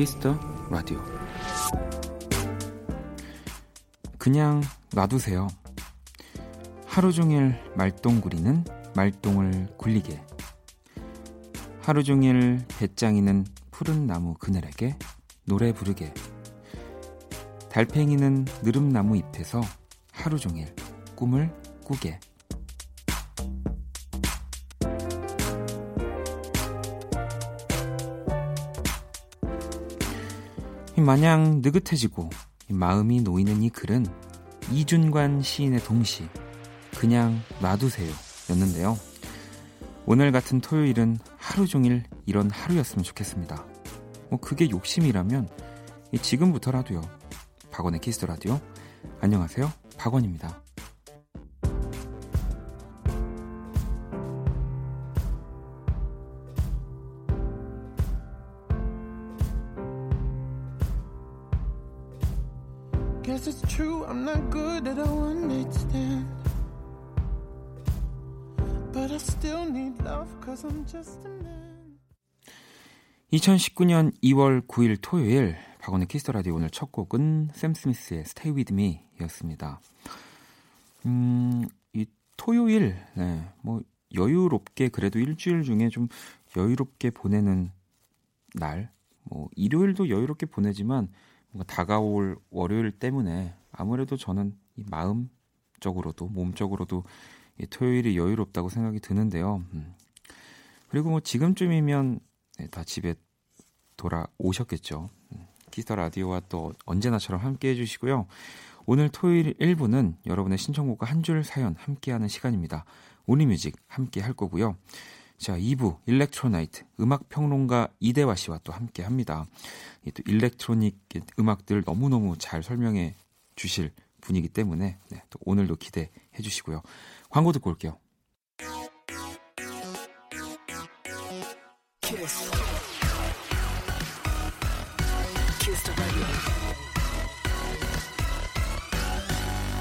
Kiss the Radio 그냥 놔두세요. 하루 종일 말똥구리는 말똥을 굴리게. 하루 종일 베짱이는 푸른 나무 그늘에서 노래 부르게. 달팽이는 느릅나무 잎에서 하루 종일 꿈을 꾸게. 마냥 느긋해지고 마음이 놓이는 이 글은 이준관 시인의 동시 그냥 놔두세요 였는데요. 오늘 같은 토요일은 하루 종일 이런 하루였으면 좋겠습니다. 뭐 그게 욕심이라면 지금부터라도요. 박원의 Kiss the Radio. 안녕하세요. 박원입니다. 2019년 2월 9일 토요일 박원의 Kiss the Radio 오늘 첫 곡은 샘 스미스의 Stay With Me 였습니다. 음, 이 토요일, 네, 뭐, 여유롭게 그래도 일주일 중에 좀 여유롭게 보내는 날, 뭐, 일요일도 여유롭게 보내지만 뭔가 다가올 월요일 때문에 아무래도 저는 이 마음적으로도 몸적으로도 이 토요일이 여유롭다고 생각이 드는데요. 음. 그리고 뭐 지금쯤이면 네, 다 집에 돌아오셨겠죠. 음. Kiss the Radio와 또 언제나처럼 함께 해주시고요. 오늘 토요일 1부는 여러분의 신청곡과 한 줄 사연 함께하는 시간입니다. Only Music 함께 할 거고요. 자, 2부 Electro Night 음악 평론가 이대화 씨와 또 함께 합니다. 또 electronic 음악들 너무너무 잘 설명해 주실 분이기 때문에 네, 또 오늘도 기대해 주시고요. 광고 듣고 올게요.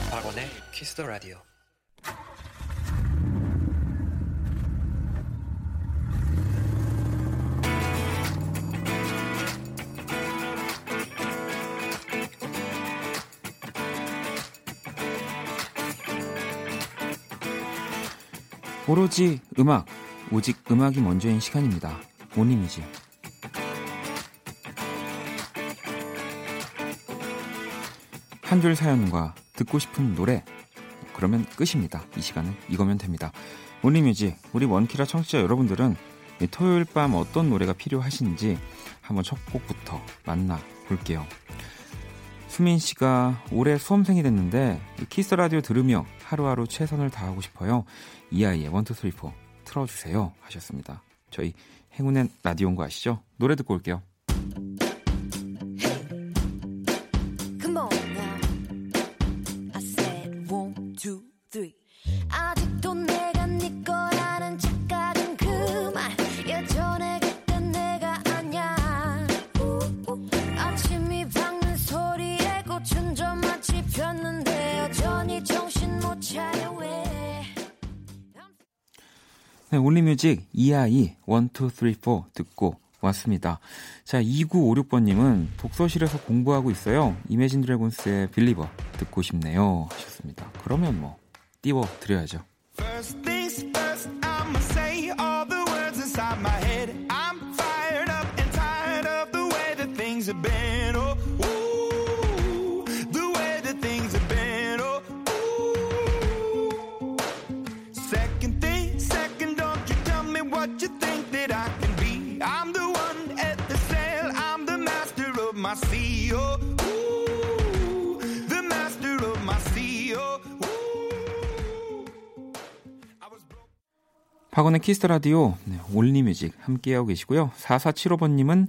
박원의 키스 더 라디오. 오로지 음악, 오직 음악이 먼저인 시간입니다. 모닝이지. 한 줄 사연과 듣고 싶은 노래 그러면 끝입니다. 이 시간은 이거면 됩니다. 모닝뮤직 우리 원키라 청취자 여러분들은 토요일 밤 어떤 노래가 필요하신지 한번 첫 곡부터 만나 볼게요. 수민 씨가 올해 수험생이 됐는데 Kiss Radio 들으며 하루하루 최선을 다하고 싶어요. 이하이의 One Two Three Four 틀어주세요 하셨습니다. 저희 행운의 라디오인 거 아시죠? 노래 듣고 올게요. 뮤직 이아이 1, 2, 3, 4 듣고 왔습니다. 자, 2956번님은 독서실에서 공부하고 있어요. 이매진 드래곤스의 빌리버 듣고 싶네요. 하셨습니다. 그러면 뭐, 띄워 드려야죠. 박원의 Kiss the Radio 네, Only Music 함께하고 계시고요. 4475번님은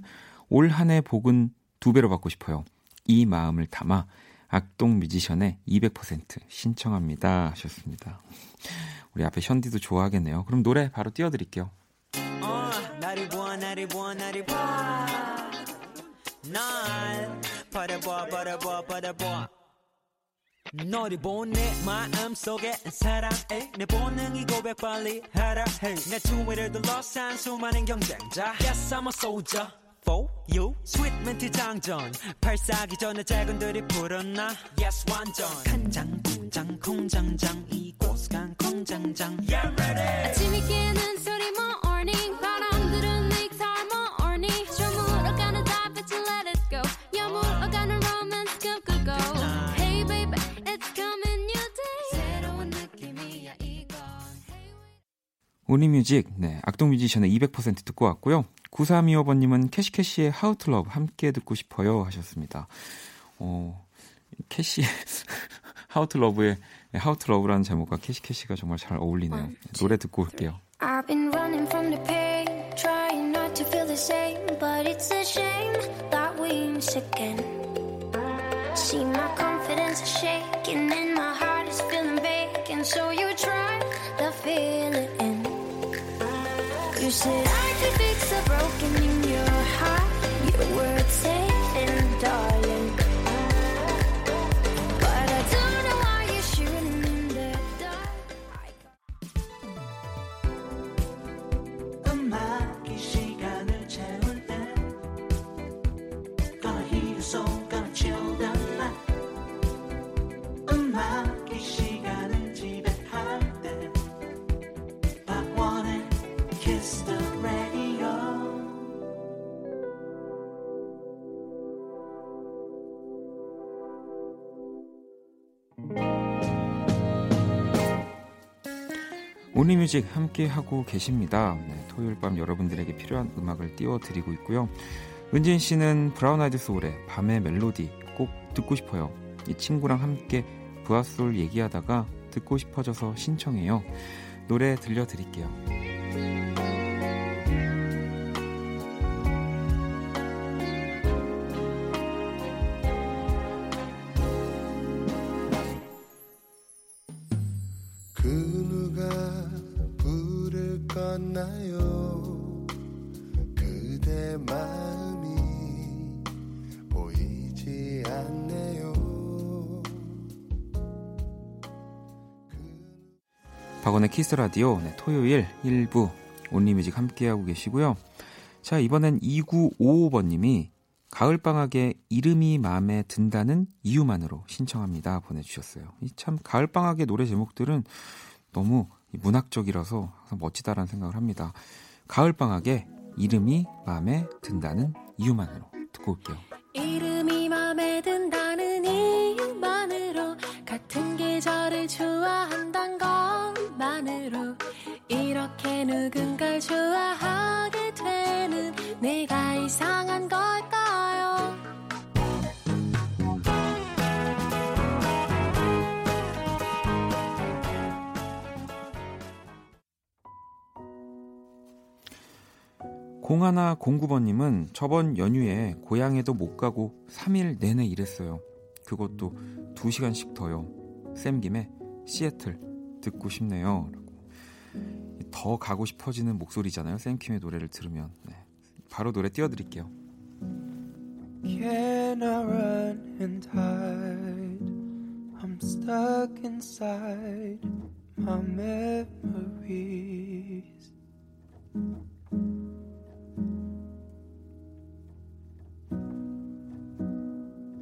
올 한 해 복은 두 배로 받고 싶어요. 이 마음을 담아 악동 뮤지션의 200% 신청합니다 하셨습니다. 우리 앞에 션디도 좋아하겠네요. 그럼 노래 바로 띄워드릴게요. 너를 보내 마음속에 사랑해. 내 본능이 고백 빨리 하라 해 내 주위를 둘러싼 수많은 경쟁자. Yes I'm a soldier for you. 스윗 멘트 장전. 발사기 전에 작은들이 불었나. Yes 완전. 간장 공장 공장장. 이곳 간 공장장. Yeah ready. 아침이 깨는 소리 뭐 우리뮤직 네, 악동 뮤지션의 200% 듣고 왔고요. 9325번님은 캐시캐시의 How to Love 함께 듣고 싶어요 하셨습니다. 어, 캐시 How to Love의 How to Love라는 제목과 캐시캐시가 정말 잘 어울리네요. 노래 듣고 올게요. I've been running from the pain, trying not to feel the same, but it's a shame that we miss again. See, my confidence is shaking and my heart is feeling vacant, so you try You said I could fix a broken in your heart, your words saying, darling. But 온리뮤직 함께 하고 계십니다. 네, 토요일 밤 여러분들에게 필요한 음악을 띄워드리고 있고요. 은진 씨는 브라운 아이드 소울의 밤의 멜로디 꼭 듣고 싶어요. 이 친구랑 함께 부하솔 얘기하다가 듣고 싶어져서 신청해요. 노래 들려드릴게요. 키스 라디오 네, 토요일 1부 온리뮤직 함께하고 계시고요. 자 이번엔 2955번님이 가을방학에 이름이 마음에 든다는 이유만으로 신청합니다 보내주셨어요. 이참 가을방학의 노래 제목들은 너무 문학적이라서 항상 멋지다라는 생각을 합니다. 가을방학에 이름이 마음에 든다는 이유만으로 듣고 올게요. 이렇게 누군가를 좋아하게 되는 내가 이상한 걸까요? 공하나 공구번님은 저번 연휴에 고향에도 못 가고 3일 내내 일했어요. 그것도 2시간씩 더요. 쌤 김에 시애틀 듣고 싶네요. 더 가고 싶어지는 목소리잖아요. 쌤킴의 노래를 들으면. 네. 바로 노래 띄워드릴게요. Can I run and hide? I'm stuck inside my memories.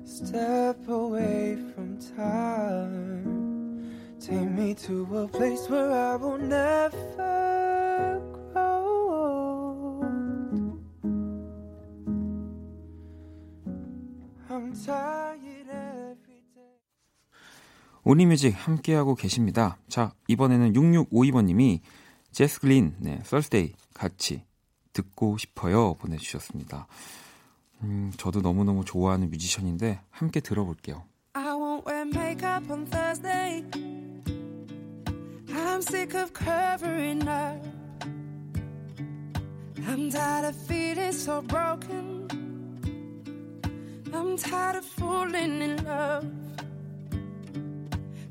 Step away from time. Take me to a place where I will never grow old. I'm tired every day. 온리뮤직 함께하고 계십니다. 자, 이번에는 6652번님이 제스 글린, 네, Thursday 같이 듣고 싶어요. 보내주셨습니다. 음, 저도 너무너무 좋아하는 뮤지션인데 함께 들어볼게요. I won't wear makeup on Thursday. I'm sick of covering up. I'm tired of feeling so broken. I'm tired of falling in love.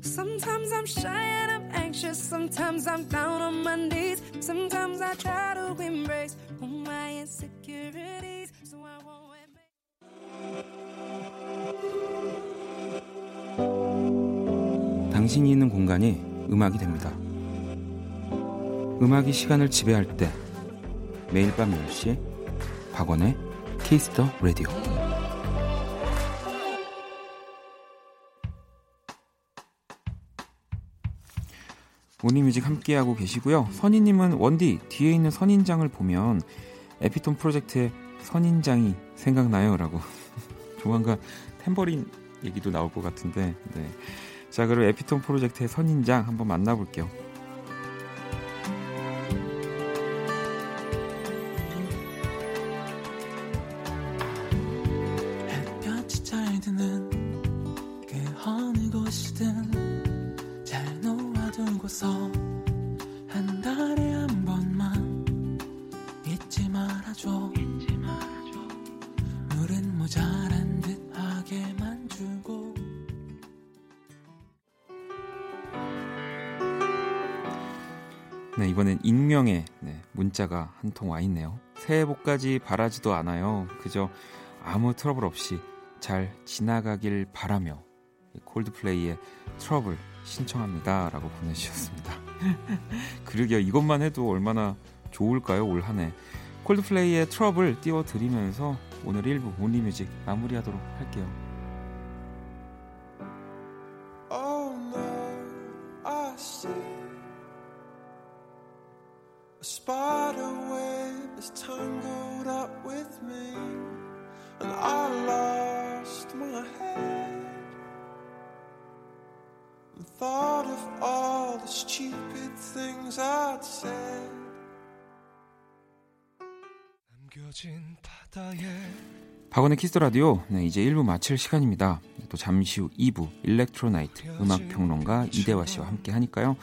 Sometimes I'm shy and I'm anxious. Sometimes I'm down on my knees. Sometimes I try to embrace all my insecurities. So I won't. 당신이 있는 공간이 음악이 됩니다. 음악이 시간을 지배할 때 매일 밤 10시 박원의 Kiss the Radio Only Music 함께하고 계시고요. 선희님은 원디 뒤에 있는 선인장을 보면 에피톤 프로젝트의 선인장이 생각나요 라고 조만간 탬버린 얘기도 나올 것 같은데 네. 자 그럼 에피톤 프로젝트의 선인장 한번 만나볼게요. 네, 이번엔 익명의 네, 문자가 한 통 와 있네요. 새해 복까지 바라지도 않아요. 그저 아무 트러블 없이 잘 지나가길 바라며 콜드플레이의 트러블 신청합니다 라고 보내주셨습니다. 그러게요. 이것만 해도 얼마나 좋을까요? 올 한 해 콜드플레이의 트러블 띄워드리면서 오늘 1부 Only Music 마무리하도록 할게요. 박원의 Kiss Radio 네, 이제 1부 마칠 시간입니다. 또 잠시 후 2부 Electro Night 음악 평론가 이대화 씨와 함께 하니까요.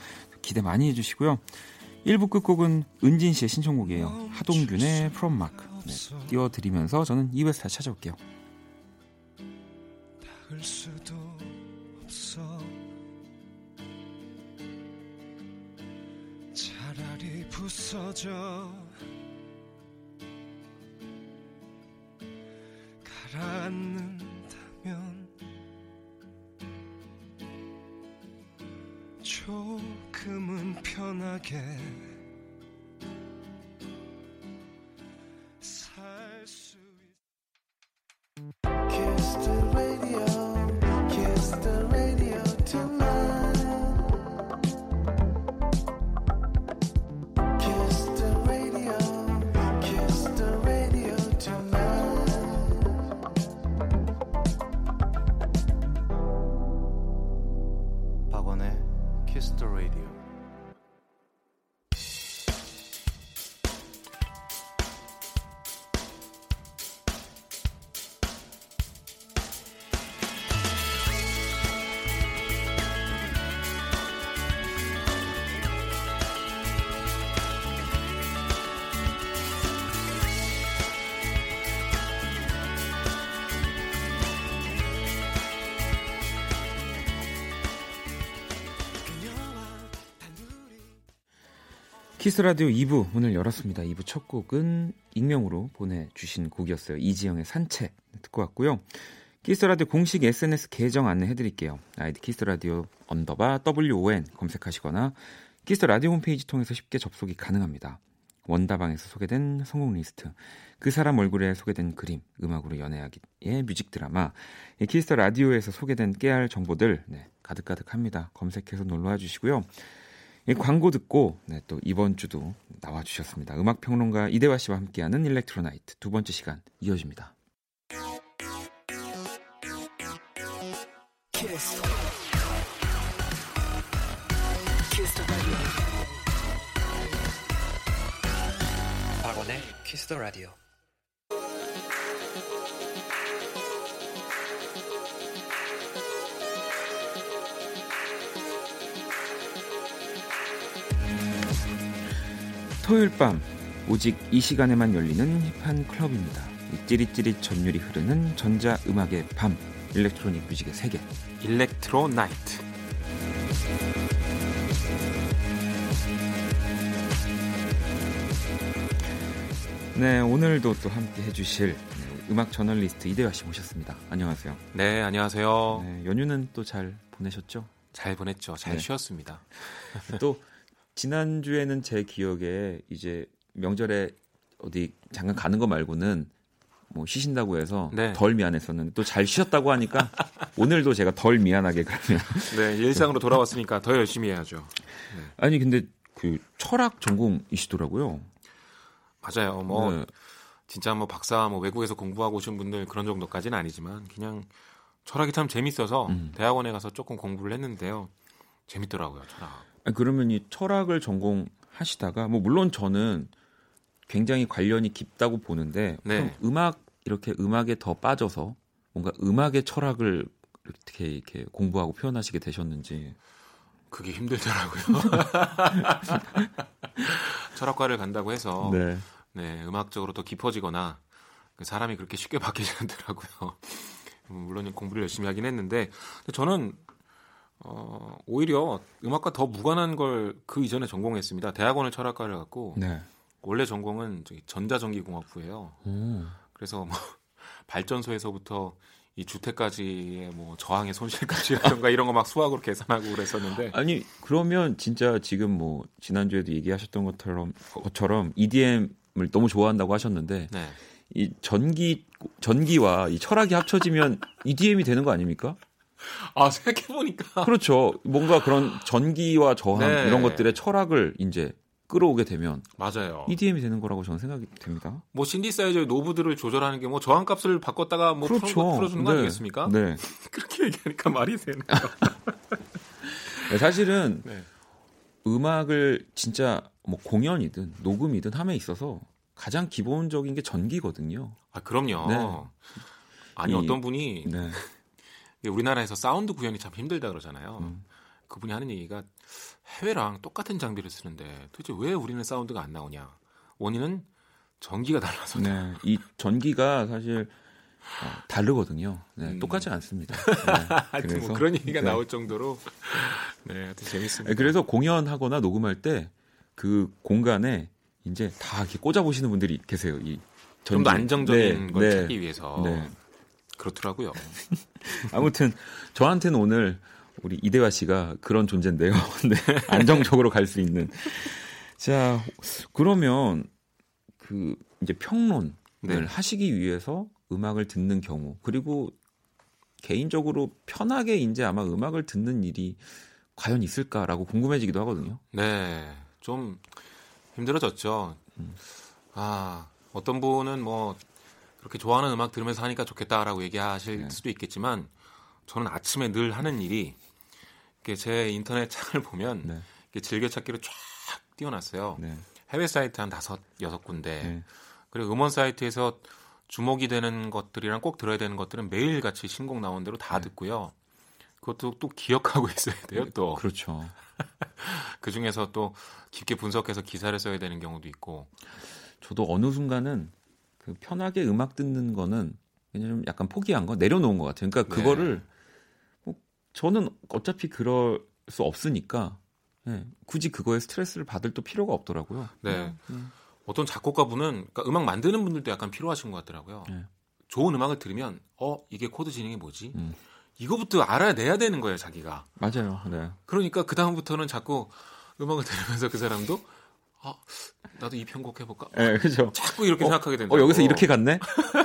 기대 많이 해 주시고요. 1부 끝곡은 은진 씨의 신청곡이에요. 하동균의 From Mark 네, 띄워 드리면서 저는 2부에서 다시 찾아올게요. 차라리 부서져 Kiss Radio 2부 문을 열었습니다. 2부 첫 곡은 익명으로 보내주신 곡이었어요. 이지영의 산책 듣고 왔고요. Kiss Radio 공식 SNS 계정 안내해드릴게요. 아이디 Kiss Radio underbar WON 검색하시거나 Kiss Radio 홈페이지 통해서 쉽게 접속이 가능합니다. 원다방에서 소개된 선곡 리스트, 그 사람 얼굴에 소개된 그림, 음악으로 연애하기의 뮤직 드라마, 이 Kiss Radio에서 소개된 깨알 정보들 네, 가득가득합니다. 검색해서 놀러와 주시고요. 이 광고 듣고 네, 또 이번 주도 나와 주셨습니다. 음악 평론가 이대화 씨와 함께하는 Electro Night 두 번째 시간 이어집니다. 박원의 Kiss the Radio. 토요일 밤 오직 이 시간에만 열리는 힙한 클럽입니다. 이 찌릿찌릿 전율이 흐르는 전자 음악의 밤 Electronic Music의 세계 Electro Night 네 오늘도 또 함께 해주실 네, 음악 저널리스트 이대화 씨 모셨습니다. 안녕하세요. 네, 안녕하세요. 네, 연휴는 또 잘 보내셨죠? 잘 보냈죠. 잘 네. 쉬었습니다. 또 지난주에는 제 기억에 이제 명절에 어디 잠깐 가는 거 말고는 뭐 쉬신다고 해서 네. 덜 미안했었는데 또 잘 쉬었다고 하니까 오늘도 제가 덜 미안하게 그러면 네, 일상으로 돌아왔으니까 더 열심히 해야죠. 아니 근데 그 철학 전공이시더라고요. 맞아요. 뭐 네. 진짜 뭐 박사 뭐 외국에서 공부하고 오신 분들 그런 정도까지는 아니지만 그냥 철학이 참 재밌어서 음. 대학원에 가서 조금 공부를 했는데요. 재밌더라고요, 철학. 아니, 그러면 이 철학을 전공하시다가 뭐 물론 저는 굉장히 관련이 깊다고 보는데 네. 음악 이렇게 음악에 더 빠져서 뭔가 음악의 철학을 이렇게 이렇게 공부하고 표현하시게 되셨는지 그게 힘들더라고요. 철학과를 간다고 해서 네. 네. 음악적으로 더 깊어지거나 그 사람이 그렇게 쉽게 바뀌지 않더라고요. 음, 물론 공부를 열심히 하긴 했는데 저는 어, 오히려 음악과 더 무관한 걸 그 이전에 전공했습니다. 대학원을 철학과를 갔고 네. 원래 전공은 저기 전자전기공학부예요. 오. 그래서 뭐 발전소에서부터 이 주택까지의 뭐 저항의 손실까지라든가 이런 거 막 수학으로 계산하고 그랬었는데 아니 그러면 진짜 지금 뭐 지난주에도 얘기하셨던 것처럼 것처럼 EDM을 너무 좋아한다고 하셨는데 네. 이 전기 전기와 이 철학이 합쳐지면 EDM이 되는 거 아닙니까? 아 생각해 보니까 그렇죠. 뭔가 그런 전기와 저항 네. 이런 것들의 철학을 이제 끌어오게 되면 맞아요. EDM이 되는 거라고 저는 생각이 됩니다. 뭐 신디사이저의 노브들을 조절하는 게 뭐 저항 값을 바꿨다가 뭐 그렇죠. 풀어, 풀어주는 거 네. 아니겠습니까? 네. 그렇게 얘기하니까 말이 되네요. 네, 사실은 네. 음악을 진짜 뭐 공연이든 녹음이든 함에 있어서 가장 기본적인 게 전기거든요. 아 그럼요. 네. 아니 이- 어떤 분이 네. 우리나라에서 사운드 구현이 참 힘들다 그러잖아요. 음. 그분이 하는 얘기가 해외랑 똑같은 장비를 쓰는데 도대체 왜 우리는 사운드가 안 나오냐? 원인은 전기가 달라서. 네. 이 전기가 사실 어, 다르거든요. 네, 음. 똑같지 않습니다. 하여튼 그래서- 뭐 그런 얘기가 네. 나올 정도로 네, 하여튼 재밌습니다. 네, 그래서 공연하거나 녹음할 때 그 공간에 이제 다 이렇게 꽂아 보시는 분들이 계세요. 이좀더 전기. 안정적인 네, 걸 네. 찾기 위해서 네. 그렇더라고요. 아무튼 저한테는 오늘 우리 이대화 씨가 그런 존재인데요. 네, 안정적으로 갈 수 있는. 자, 그러면 그 이제 평론을 네. 하시기 위해서 음악을 듣는 경우 그리고 개인적으로 편하게 이제 아마 음악을 듣는 일이 과연 있을까라고 궁금해지기도 하거든요. 네, 좀 힘들어졌죠. 아, 어떤 분은 뭐 그렇게 좋아하는 음악 들으면서 하니까 좋겠다라고 얘기하실 네. 수도 있겠지만 저는 아침에 늘 하는 일이 제 인터넷 창을 보면 네. 즐겨찾기로 쫙 띄워놨어요. 네. 해외 사이트 한 다섯 여섯 군데 네. 그리고 음원 사이트에서 주목이 되는 것들이랑 꼭 들어야 되는 것들은 매일 같이 신곡 나온 대로 다 듣고요. 그것도 또 기억하고 있어야 돼요. 또 그 그렇죠. 중에서 또 깊게 분석해서 기사를 써야 되는 경우도 있고. 저도 어느 순간은 그 편하게 음악 듣는 거는 그냥 좀 약간 포기한 거 내려놓은 것 같아요. 그러니까 네. 그거를 뭐 저는 어차피 그럴 수 없으니까 예, 굳이 그거에 스트레스를 받을 또 필요가 없더라고요. 네. 음. 어떤 작곡가분은 그러니까 음악 만드는 분들도 약간 필요하신 것 같더라고요. 네. 좋은 음악을 들으면 어 이게 코드 진행이 뭐지? 음. 이거부터 알아내야 되는 거예요, 자기가. 맞아요. 네. 그러니까 그 다음부터는 자꾸 음악을 들으면서 그 사람도 아 나도 이 편곡 해볼까? 예, 그죠. 자꾸 이렇게 어, 생각하게 된다. 어, 여기서 이렇게 갔네?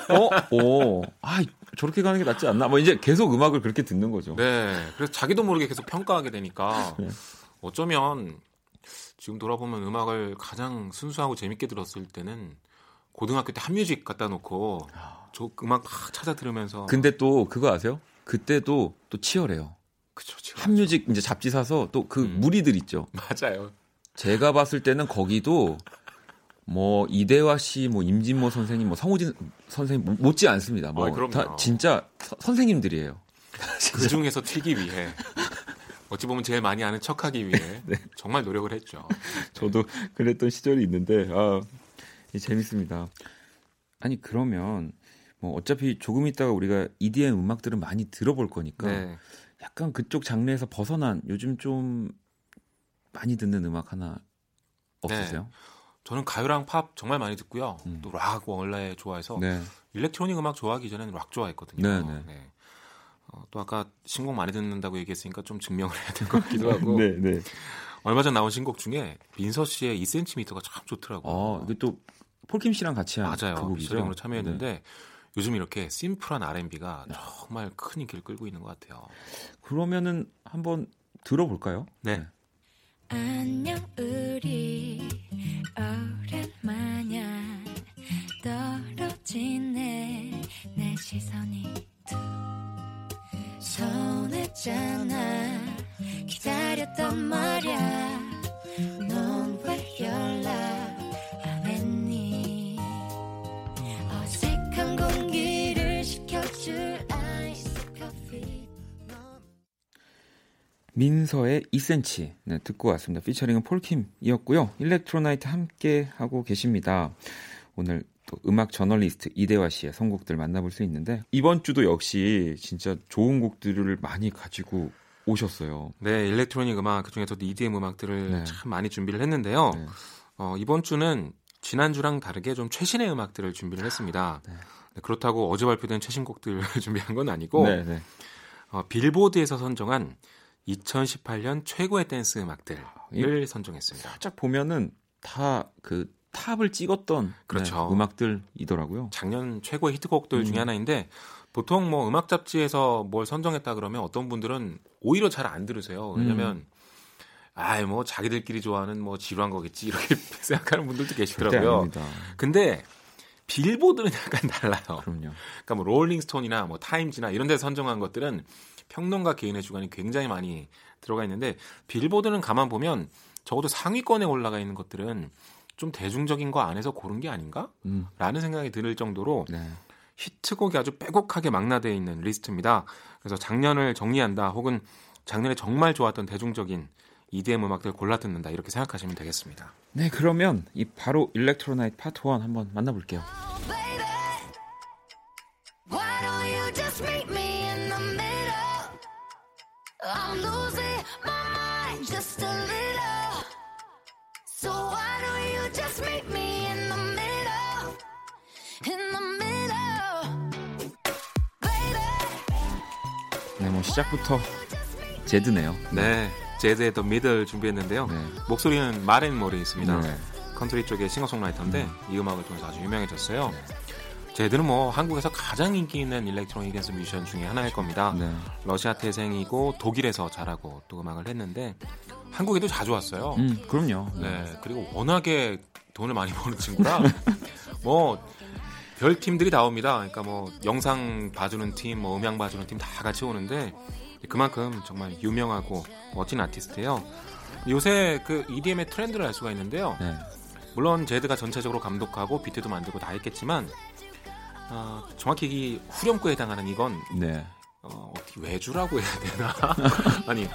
어, 오, 아, 저렇게 가는 게 낫지 않나? 뭐 이제 계속 음악을 그렇게 듣는 거죠. 네. 그래서 자기도 모르게 계속 평가하게 되니까 네. 어쩌면 지금 돌아보면 음악을 가장 순수하고 재밌게 들었을 때는 고등학교 때 한뮤직 갖다 놓고 저 음악 막 찾아 들으면서 근데 또 그거 아세요? 그때도 또 치열해요. 그쵸, 그쵸. 한뮤직 이제 잡지 사서 또그 음. 무리들 있죠. 맞아요. 제가 봤을 때는 거기도 뭐 이대화 씨, 뭐 임진모 선생님, 뭐 성우진 선생님 못- 못지 않습니다. 뭐 그럼요. 다 진짜 서- 선생님들이에요. 그 중에서 튀기 위해 어찌 보면 제일 많이 아는 척하기 위해 네. 정말 노력을 했죠. 저도 그랬던 시절이 있는데 아, 이 재밌습니다. 아니 그러면 뭐 어차피 조금 있다가 우리가 EDM 음악들은 많이 들어볼 거니까 네. 약간 그쪽 장르에서 벗어난 요즘 좀 많이 듣는 음악 하나 없으세요? 저는 가요랑 팝 정말 많이 듣고요. 음. 또락 원래 좋아해서 네. 일렉트로닉 음악 좋아하기 전에는 락 좋아했거든요. 네, 네. 어, 또 아까 신곡 많이 듣는다고 얘기했으니까 좀 증명을 해야 될 것 같기도 하고 네, 네. 얼마 전 나온 신곡 중에 민서 씨의 2cm가 참 좋더라고요. 어, 이게 또 폴킴 씨랑 같이 한 맞아요. 그 곡이죠. 피처링으로 참여했는데 네. 요즘 이렇게 심플한 R&B가 정말 큰 인기를 끌고 있는 것 같아요. 그러면은 한번 들어볼까요? 네. 안녕 우리. 오랜만이야. 떨어지네. 내 시선이 툭 서운했잖아. 기다렸단 말야. 넌 왜 연락 민서의 2cm 네, 듣고 왔습니다. 피처링은 폴킴이었고요. 일렉트로나이트 함께 하고 계십니다. 오늘 또 음악 저널리스트 이대화 씨의 선곡들 만나볼 수 있는데 이번 주도 역시 진짜 좋은 곡들을 많이 가지고 오셨어요. 네, 일렉트로닉 음악 그중에서도 EDM 음악들을 네. 참 많이 준비를 했는데요. 네. 어, 이번 주는 지난 주랑 다르게 좀 최신의 음악들을 준비를 했습니다. 네. 네, 그렇다고 어제 발표된 최신 곡들을 준비한 건 아니고 네, 네. 어, 빌보드에서 선정한 2018년 최고의 댄스 음악들을 이- 선정했습니다. 살짝 보면은 다 그 탑을 찍었던 그렇죠. 네, 음악들이더라고요. 작년 최고의 히트곡들 음. 중에 하나인데 보통 뭐 음악 잡지에서 뭘 선정했다 그러면 어떤 분들은 오히려 잘 안 들으세요. 왜냐면 음. 아이 뭐 자기들끼리 좋아하는 뭐 지루한 거겠지 이렇게 생각하는 분들도 계시더라고요. 근데 빌보드는 약간 달라요. 그럼요. 그러니까 뭐 롤링스톤이나 뭐 타임즈나 이런 데서 선정한 것들은 평론가 개인의 주관이 굉장히 많이 들어가 있는데 빌보드는 가만 보면 적어도 상위권에 올라가 있는 것들은 좀 대중적인 거 안에서 고른 게 아닌가? 음. 라는 생각이 들 정도로 네. 히트곡이 아주 빼곡하게 망라되어 있는 리스트입니다. 그래서 작년을 정리한다 혹은 작년에 정말 좋았던 대중적인 EDM 음악들 골라 듣는다 이렇게 생각하시면 되겠습니다. 네, 그러면 이 바로 일렉트로나이트 파트 1 한번 만나 볼게요. baby. I'm losing my mind just a little. So why don't you just meet me in the middle? In the middle, baby. 네, 뭐 시작부터 제드네요. 네, 제드의 The Middle 준비했는데요. 네. 목소리는 마렌 모리스입니다. 네. 컨트리 쪽의 싱어송라이터인데 이 음악을 통해서 아주 유명해졌어요. 제드는 뭐 한국에서 가장 인기 있는 일렉트로닉 댄스 뮤지션 중에 하나일 겁니다. 네. 러시아 태생이고 독일에서 자라고 또 음악을 했는데 한국에도 자주 왔어요. 음, 그럼요. 네, 그리고 워낙에 돈을 많이 버는 친구라 뭐 별 팀들이 다 옵니다. 그러니까 뭐 영상 봐주는 팀, 뭐 음향 봐주는 팀 다 같이 오는데 그만큼 정말 유명하고 멋진 아티스트예요. 요새 그 EDM의 트렌드를 알 수가 있는데요. 네. 물론 제드가 전체적으로 감독하고 비트도 만들고 다 했겠지만 어, 정확히 이 후렴구에 해당하는 이건 네. 어, 어떻게 외주라고 해야 되나? 아니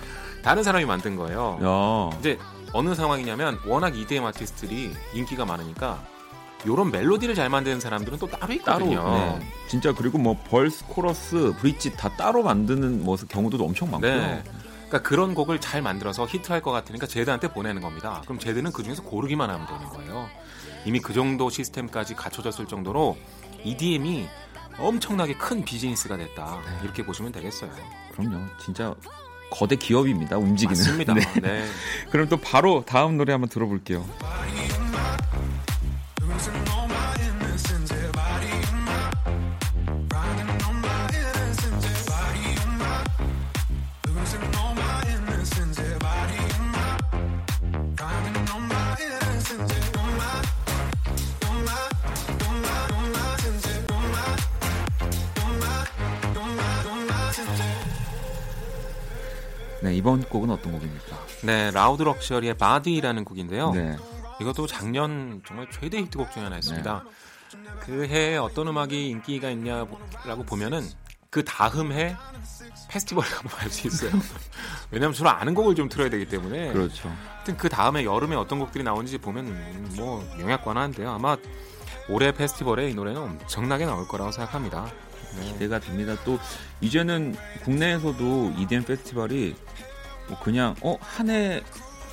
다른 사람이 만든 거예요. 야. 이제 어느 상황이냐면 워낙 EDM 아티스트들이 인기가 많으니까 요런 멜로디를 잘 만드는 사람들은 또 따로 따로 있거든요. 네. 진짜 그리고 뭐 verse, 코러스, bridge 다 따로 만드는 뭐 경우도 엄청 많고요. 네. 그러니까 그런 곡을 잘 만들어서 히트할 것 같으니까 제드한테 보내는 겁니다. 그럼 제드는 그 중에서 고르기만 하면 되는 거예요. 이미 그 정도 시스템까지 갖춰졌을 정도로 EDM이 엄청나게 큰 비즈니스가 됐다. 네. 이렇게 보시면 되겠어요. 그럼요. 진짜 거대 기업입니다. 움직이는. 맞습니다. 네. 네. 그럼 또 바로 다음 노래 한번 들어볼게요. 네, 이번 곡은 어떤 곡입니까? 네, 라우드 럭셔리의 Body라는 곡인데요. 네. 이것도 작년 정말 최대 히트곡 중에 하나였습니다. 그 해에 어떤 음악이 인기가 있냐라고 보면은 그 다음 해 페스티벌에 가면 알 수 있어요. 왜냐하면 주로 아는 곡을 좀 틀어야 되기 때문에. 그렇죠. 하여튼 그 다음에 여름에 어떤 곡들이 나오는지 보면 음, 뭐 명약관화한데요. 아마 올해 페스티벌에 이 노래는 엄청나게 나올 거라고 생각합니다. 네. 기대가 됩니다. 또 이제는 국내에서도 EDM 페스티벌이 뭐 그냥 어 한 해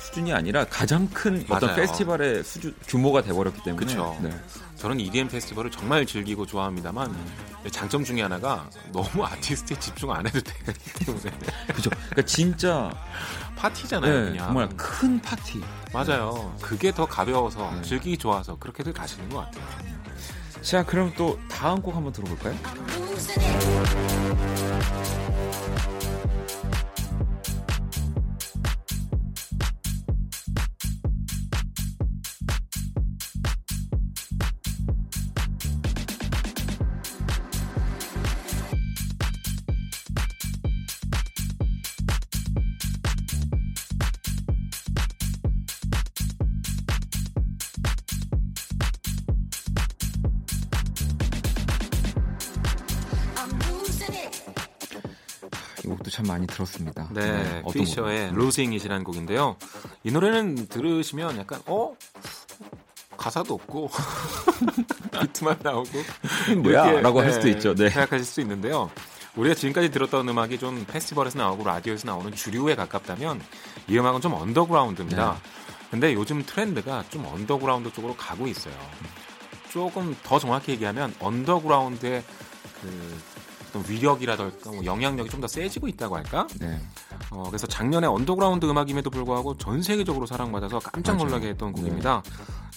수준이 아니라 가장 큰 어떤 맞아요. 페스티벌의 수준 규모가 돼버렸기 때문에 그쵸. 네. 저는 EDM 페스티벌을 정말 즐기고 좋아합니다만 장점 중에 하나가 너무 아티스트에 집중 안 해도 되기 때문에 그죠. 그러니까 진짜 파티잖아요. 네, 그냥 정말 큰 파티. 맞아요. 그게 더 가벼워서 네. 즐기기 좋아서 그렇게들 가시는 것 같아요. 자, 그럼 또 다음 곡 한번 들어볼까요? 많이 들었습니다. 네, 어떤 피셔의 It이라는 곡인데요. 이 노래는 들으시면 약간 어 가사도 없고 비트만 나오고 곡? 뭐야? 이렇게, 라고 할 네, 수도 있죠. 네. 생각하실 수 있는데요. 우리가 지금까지 들었던 음악이 좀 페스티벌에서 나오고 라디오에서 나오는 주류에 가깝다면 이 음악은 좀 언더그라운드입니다. 네. 근데 요즘 트렌드가 좀 언더그라운드 쪽으로 가고 있어요. 조금 더 정확히 얘기하면 언더그라운드의 그 어떤 위력이라든가 뭐 영향력이 좀 더 세지고 있다고 할까? 네. 어, 그래서 작년에 언더그라운드 음악임에도 불구하고 전 세계적으로 사랑받아서 깜짝. 놀라게 했던 곡입니다.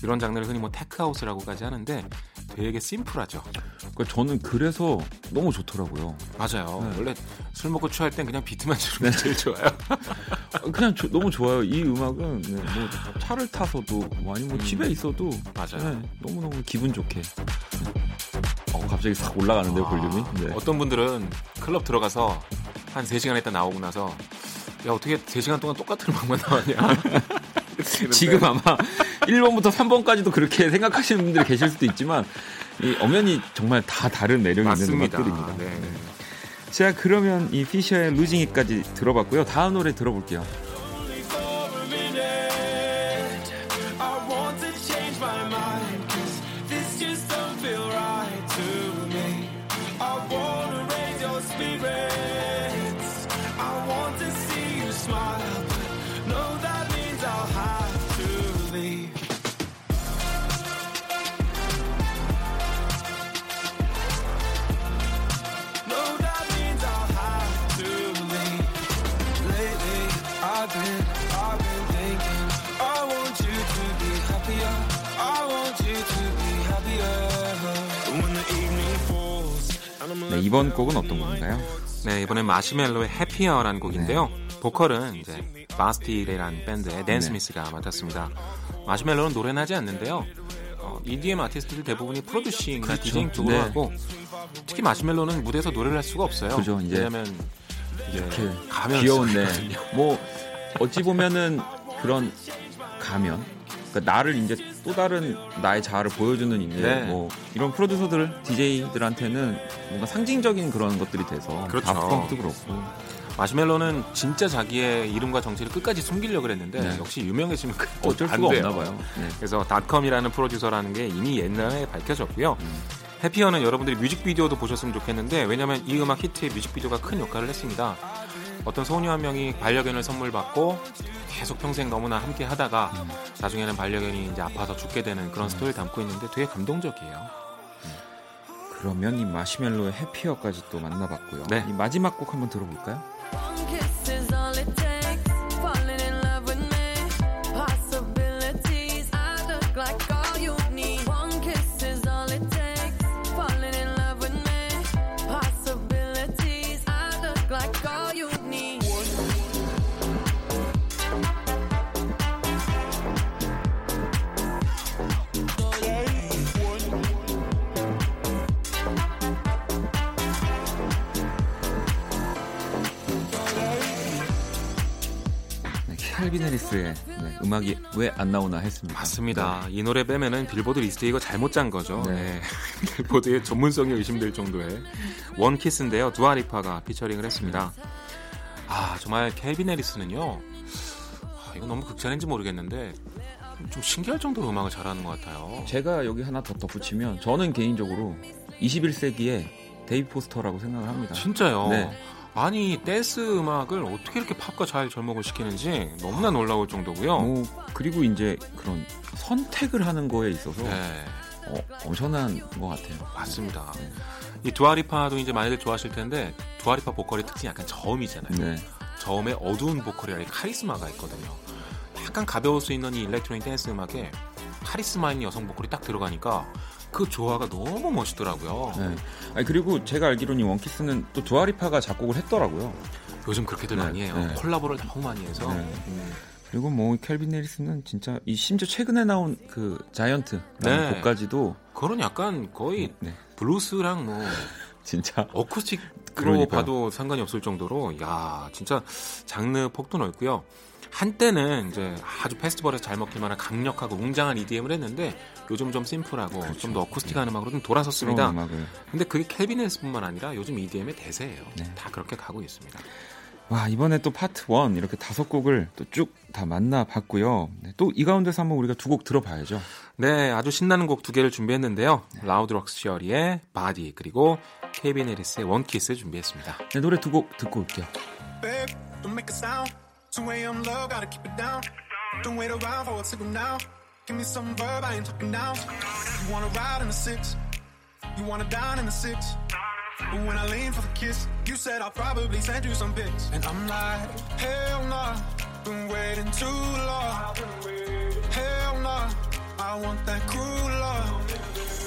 이런 장르를 흔히 뭐 tech house라고까지 하는데 되게 심플하죠. 그러니까 저는 그래서 너무 좋더라고요. 맞아요. 네. 원래 술 먹고 취할 땐 그냥 비트만 들으면 제일 좋아요. 그냥 조- 너무 좋아요. 이 음악은 네, 뭐 차를 타서도 뭐 아니면 뭐 음. 집에 있어도 맞아요. 네, 너무너무 기분 좋게. 네. 어, 갑자기 싹 올라가는데요, 볼륨이. 네. 어떤 분들은 클럽 들어가서 한 3시간 있다 나오고 나서 야 어떻게 3시간 동안 똑같은 음악만 나왔냐 지금 아마 1번부터 3번까지도 그렇게 생각하시는 분들이 계실 수도 있지만 이 엄연히 정말 다 다른 매력이 맞습니다. 있는 음악들입니다. 네. 자, 그러면 이 피셔의 루징 이까지 들어봤고요. 다음 노래 들어볼게요. 네, 이번 곡은 어떤 곡인가요? 네, 이번엔 마시멜로의 해피어라는 곡인데요. 보컬은 이제 바스티레라는 밴드의 댄 네. 스미스가 맡았습니다. 마시멜로는 노래는 하지 않는데요. 어, EDM 아티스트들 대부분이 프로듀싱이나 그렇죠. 디제잉 쪽으로 네. 하고 특히 마시멜로는 무대에서 노래를 할 수가 없어요. 그죠, 이제 왜냐면 이제 가면 귀여운데. 뭐 어찌 보면은 그런 가면 그러니까 나를 이제 또 다른 나의 자아를 보여주는 이제 네. 뭐 이런 프로듀서들 DJ들한테는 뭔가 상징적인 그런 것들이 돼서 그렇죠. 다프펑크도 그렇고 마시멜로는 진짜 자기의 이름과 정체를 끝까지 숨기려고 그랬는데 네. 역시 유명해지면 그 어쩔 안 수가 돼요. 없나 봐요. 네. 그래서 닷컴이라는 프로듀서라는 게 이미 옛날에 밝혀졌고요. 음. 해피어는 여러분들이 뮤직비디오도 보셨으면 좋겠는데 왜냐하면 이 음악 히트에 뮤직비디오가 큰 역할을 했습니다. 어떤 소녀 한 명이 반려견을 선물 받고 계속 평생 너무나 함께 하다가 음. 나중에는 반려견이 이제 아파서 죽게 되는 그런 스토리를 담고 있는데 되게 감동적이에요. 그러면 이 마시멜로의 해피어까지 또 만나봤고요. 네. 이 마지막 곡 한번 들어볼까요? 켈빈 해리스의 네, 음악이 왜 안 나오나 했습니다. 맞습니다. 이 노래 빼면은 빌보드 리스트 이거 잘못 짠 거죠. 네. 네. 빌보드의 전문성이 의심될 정도의 One Kiss인데요. 두아리파가 피처링을 했습니다. 아 정말 켈빈 해리스는요. 아, 이거 너무 극찬인지 모르겠는데 좀 신기할 정도로 음악을 잘하는 것 같아요. 제가 여기 하나 더 덧붙이면 저는 개인적으로 21세기의 데이비드 포스터라고 생각을 합니다. 진짜요. 네. 아니 댄스 음악을 어떻게 이렇게 팝과 잘 접목을 시키는지 너무나 놀라울 정도고요. 뭐 그리고 이제 그런 선택을 하는 거에 있어서 네, 어, 엄청난 것 같아요. 맞습니다. 이 두아리파도 이제 많이들 좋아하실 텐데 두아리파 보컬의 특징이 약간 저음이잖아요. 네. 저음에 어두운 보컬이 카리스마가 있거든요. 약간 가벼울 수 있는 이 일렉트로닉 댄스 음악에 카리스마 있는 여성 보컬이 딱 들어가니까 그 조화가 너무 멋있더라고요. 네. 아니, 그리고 제가 알기로는 이 One Kiss는 또 두아리파가 작곡을 했더라고요. 요즘 그렇게들 네, 많이 해요. 네. 콜라보를 너무 많이 해서. 네. 음. 그리고 뭐 켈빈 해리스는 진짜 이 심지어 최근에 나온 그 Giant 네. 곡까지도 그건 약간 거의 네. 블루스랑 뭐 진짜 어쿠스틱으로 그러니까요. 봐도 상관이 없을 정도로 야 진짜 장르 폭도 넓고요. 한때는 이제 아주 페스티벌에서 잘 먹힐 만한 강력하고 웅장한 EDM을 했는데 요즘 좀 심플하고 좀더 어쿠스틱한 음악으로 좀 돌아섰습니다. 근데 그게 켈빈 해리스뿐만 아니라 요즘 EDM의 대세예요. 네. 다 그렇게 가고 있습니다. 와 이번에 또 파트 1 이렇게 다섯 곡을 또 쭉 다 만나봤고요. 네, 또이 가운데서 한번 우리가 두 곡 들어봐야죠. 네, 아주 신나는 곡 두 개를 준비했는데요. 라우드 럭셔리의 Body 그리고 케빈 해리스의 One Kiss 준비했습니다. 네, 노래 두 곡 듣고 올게요. Babe, don't make a sound. 2 a.m. love, gotta keep it down. Don't wait around for a signal now. Give me some verb, I ain't talking now. You wanna ride in the six? You wanna dine in the six? But when I lean for the kiss, you said I'll probably send you some pics. And I'm like, hell nah, been waiting too long. Hell nah, I want that cruel love.